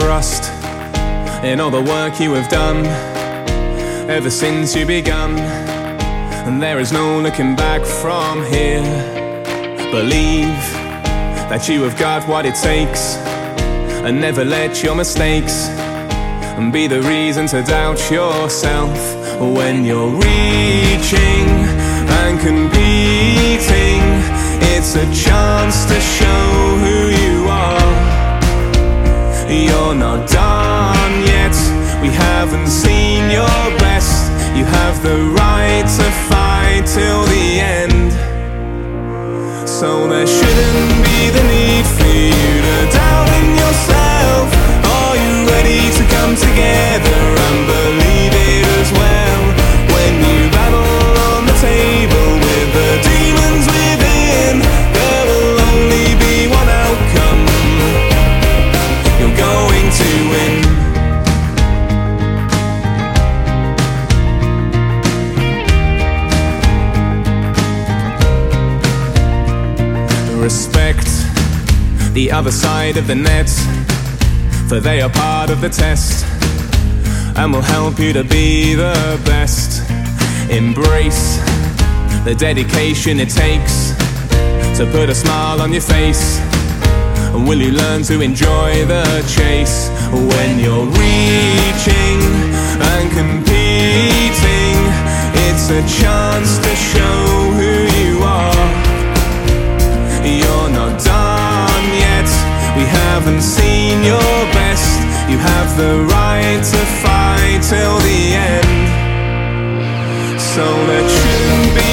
trust in all the work you have done ever since you begun. And there is no looking back from here. Believe that you have got what it takes, and never let your mistakes and be the reason to doubt yourself when you're reaching and competing. It's a chance to show have the right to fight till the end. So there shouldn't be Respect the other side of the net, for they are part of the test and will help you to be the best. Embrace the dedication it takes to put a smile on your face. And will you learn to enjoy the chase when you're reaching and competing? It's a chance to show the right to fight till the end. So there shouldn't be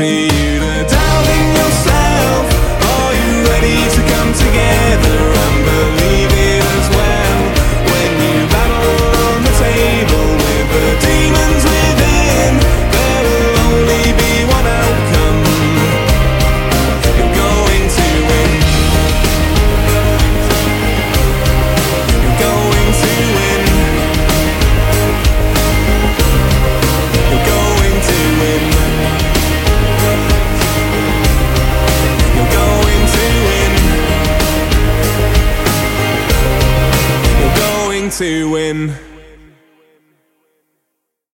need to win.